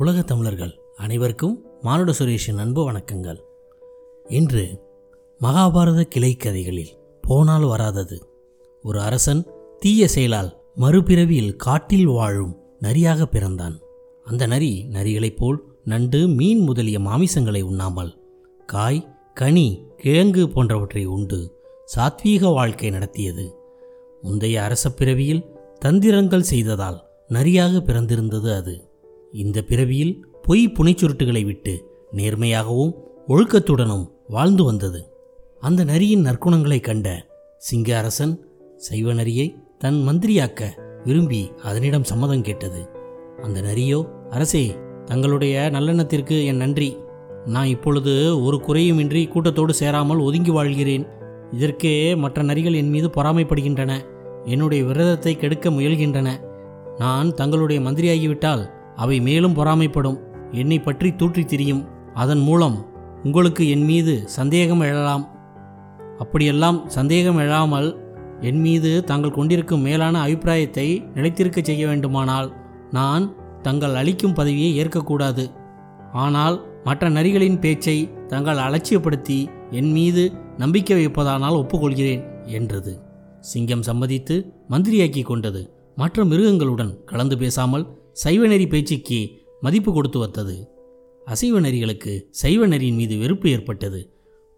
உலக தமிழர்கள் அனைவருக்கும் மானுட சுரேஷின் அன்பு வணக்கங்கள். இன்று மகாபாரத கிளை கதைகளில் போனால் வராதது. ஒரு அரசன் தீய செயலால் மறுபிறவியில் காட்டில் வாழும் நரியாக பிறந்தான். அந்த நரி நரிகளைப் போல் நண்டு மீன் முதலிய மாமிசங்களை உண்ணாமல் காய் கனி கிழங்கு போன்றவற்றை உண்டு சாத்வீக வாழ்க்கை நடத்தியது. முந்தைய அரச பிறவியில் தந்திரங்கள் செய்ததால் நரியாக பிறந்திருந்தது அது. இந்த பிறவியில் பொய் புனைச்சுருட்டுகளை விட்டு நேர்மையாகவும் ஒழுக்கத்துடனும் வாழ்ந்து வந்தது. அந்த நரியின் நற்குணங்களைக் கண்ட சிங்க அரசன் சைவ நரியை தன் மந்திரியாக்க விரும்பி அதனிடம் சம்மதம் கேட்டது. அந்த நரியோ அரசே தங்களுடைய நல்லெண்ணத்திற்கு என் நன்றி. நான் இப்பொழுது ஒரு குறையுமின்றி கூட்டத்தோடு சேராமல் ஒதுங்கி வாழ்கிறேன். இதற்கே மற்ற நரிகள் என் மீது பொறாமைப்படுகின்றன. என்னுடைய விரதத்தை கெடுக்க முயல்கின்றன. நான் தங்களுடைய மந்திரியாகிவிட்டால் அவை மேலும் பொறாமைப்படும். என்னை பற்றி தூற்றித் திரியும். அதன் மூலம் உங்களுக்கு என் மீது சந்தேகம் எழலாம். அப்படியெல்லாம் சந்தேகம் எழாமல் என் மீது தாங்கள் கொண்டிருக்கும் மேலான அபிப்பிராயத்தை நிலைத்திருக்க செய்ய வேண்டுமானால் நான் தங்கள் அளிக்கும் பதவியை ஏற்கக்கூடாது. ஆனால் மற்ற நரிகளின் பேச்சை தங்கள் அலட்சியப்படுத்தி என் மீது நம்பிக்கை வைப்பதானால் ஒப்புக்கொள்கிறேன் என்றது. சிங்கம் சம்மதித்து மந்திரியாக்கி கொண்டது. மற்ற மிருகங்களுடன் கலந்து பேசாமல் சைவ நெறி பேச்சுக்கு மதிப்பு கொடுத்து வந்தது அசைவ நெறிகளுக்கு சைவ நெறியின் மீது வெறுப்பு ஏற்பட்டது.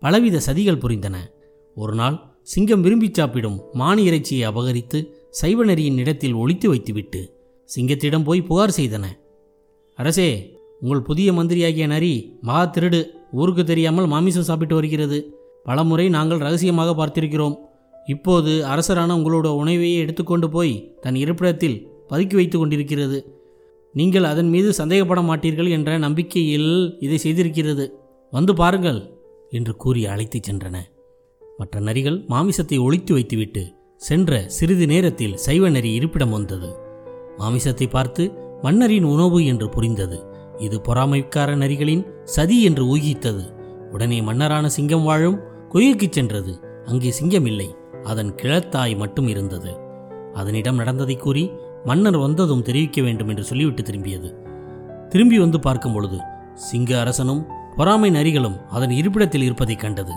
பலவித சதிகள் புரிந்தன. ஒரு நாள் சிங்கம் விரும்பி சாப்பிடும் மானி இறைச்சியை அபகரித்து சைவ நெறியின் இடத்தில் ஒளித்து வைத்துவிட்டு சிங்கத்திடம் போய் புகார் செய்தன. அரசே உங்கள் புதிய மந்திரியாகிய நரி மகா திருடு ஊருக்கு தெரியாமல் மாமிசம் சாப்பிட்டு வருகிறது. பலமுறை நாங்கள் ரகசியமாக பார்த்திருக்கிறோம். இப்போது அரசரான உங்களோட உணவையே எடுத்துக்கொண்டு போய் தன் இருப்பிடத்தில் பதுக்கி வைத்து கொண்டிருக்கிறது. நீங்கள் அதன் மீது சந்தேகப்பட மாட்டீர்கள் என்ற நம்பிக்கையில் இதை செய்திருக்கிறது. வந்து பாருங்கள் என்று கூறி அழைத்துச் சென்றன. மற்ற நரிகள் மாமிசத்தை ஒழித்து வைத்துவிட்டு சென்ற சிறிது நேரத்தில் சைவ நரி இருப்பிடம் வந்தது. மாமிசத்தை பார்த்து மன்னரின் உணவு என்று புரிந்தது. இது பொறாமைக்கார நரிகளின் சதி என்று ஊகித்தது. உடனே மன்னரான சிங்கம் வாழும் குகைக்குச் சென்றது. அங்கே சிங்கம் இல்லை அதன் கிழத்தாய் மட்டும் இருந்தது. அதனிடம் நடந்ததை கூறி மன்னர் வந்ததும் தெரிவிக்க வேண்டும் என்று சொல்லிவிட்டு திரும்பியது. திரும்பி வந்து பார்க்கும் பொழுது சிங்க அரசனும் பொறாமை நரிகளும் அதன் இருப்பிடத்தில் இருப்பதைக் கண்டது.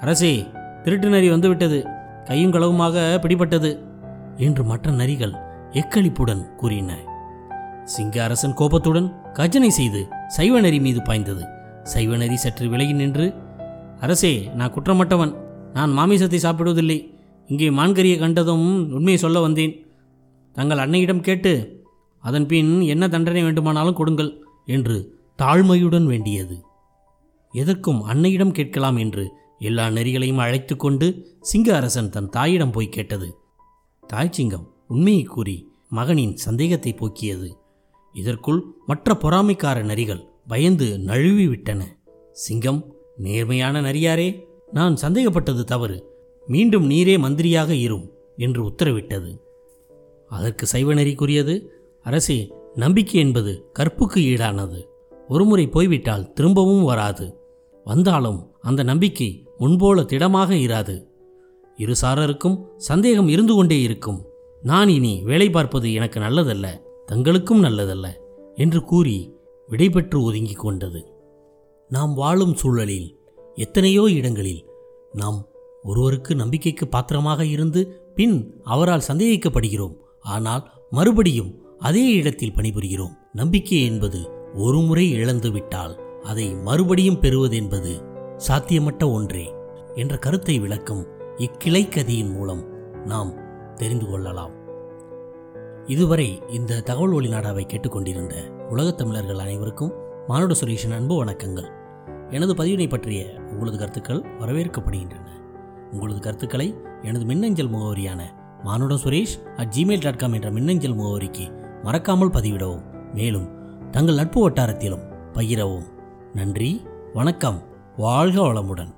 அரசே திருட்டு நரி வந்துவிட்டது. கையும் களவுமாக பிடிபட்டது என்று மற்ற நரிகள் எக்களிப்புடன் கூறின. சிங்க அரசன் கோபத்துடன் கஜனை செய்து சைவ நரி மீது பாய்ந்தது. சைவ நரி சற்று விலகி நின்று அரசே நான் குற்றமட்டவன் நான் மாமிசத்தை சாப்பிடுவதில்லை. இங்கே மான்கரியை கண்டதும் உண்மையை சொல்ல வந்தேன். தங்கள் அன்னையிடம் கேட்டு அதன் பின் என்ன தண்டனை வேண்டுமானாலும் கொடுங்கள் என்று தாழ்மையுடன் வேண்டியது. எதற்கும் அன்னையிடம் கேட்கலாம் என்று எல்லா நெறிகளையும் அழைத்து கொண்டு சிங்க அரசன் தன் தாயிடம் போய் கேட்டது. தாய் சிங்கம் உண்மையை கூறி மகனின் சந்தேகத்தை போக்கியது. இதற்குள் மற்ற பொறாமைக்கார நரிகள் பயந்து நழுவி விட்டன. சிங்கம் நேர்மையான நரியாரே நான் சந்தேகப்பட்டது தவறு. மீண்டும் நீரே மந்திரியாக இரும் என்று உத்தரவிட்டது. அதற்கு சைவநெறி கூறியது அரசே நம்பிக்கை என்பது கற்புக்கு ஈடானது. ஒருமுறை போய்விட்டால் திரும்பவும் வராது. வந்தாலும் அந்த நம்பிக்கை முன்போல திடமாக இராது. இரு சாரருக்கும் சந்தேகம் இருந்து கொண்டே இருக்கும். நான் இனி வேலை பார்ப்பது எனக்கு நல்லதல்ல தங்களுக்கும் நல்லதல்ல என்று கூறி விடைபெற்று ஒதுங்கிக் கொண்டது. நாம் வாழும் சூழலில் எத்தனையோ இடங்களில் நாம் ஒருவருக்கு நம்பிக்கைக்கு பாத்திரமாக இருந்து பின் அவரால் சந்தேகிக்கப்படுகிறோம். ஆனால் மறுபடியும் அதே இடத்தில் பணிபுரிகிறோம். நம்பிக்கை என்பது ஒரு முறை இழந்துவிட்டால் அதை மறுபடியும் பெறுவதென்பது சாத்தியமட்ட சாத்தியமற்ற ஒன்றே என்ற கருத்தை விளக்கும் இக்கிளை கதியின் மூலம் நாம் தெரிந்து கொள்ளலாம். இதுவரை இந்த தகவல் ஒளி நாடாவை கேட்டுக்கொண்டிருந்த உலகத் தமிழர்கள் அனைவருக்கும் மானுட சுரேஷன் அன்பு வணக்கங்கள். எனது பதிவினை பற்றிய உங்களது கருத்துக்கள் வரவேற்கப்படுகின்றன. உங்களது கருத்துக்களை எனது மின்னஞ்சல் முகவரியான மானுட Suresh at Gmail dot com என்ற மின்னஞ்சல் முகவரிக்கு மறக்காமல் பதிவிடவும். மேலும் தங்கள் நட்பு வட்டாரத்திலும் பகிரவும். நன்றி வணக்கம் வாழ்க வளமுடன்.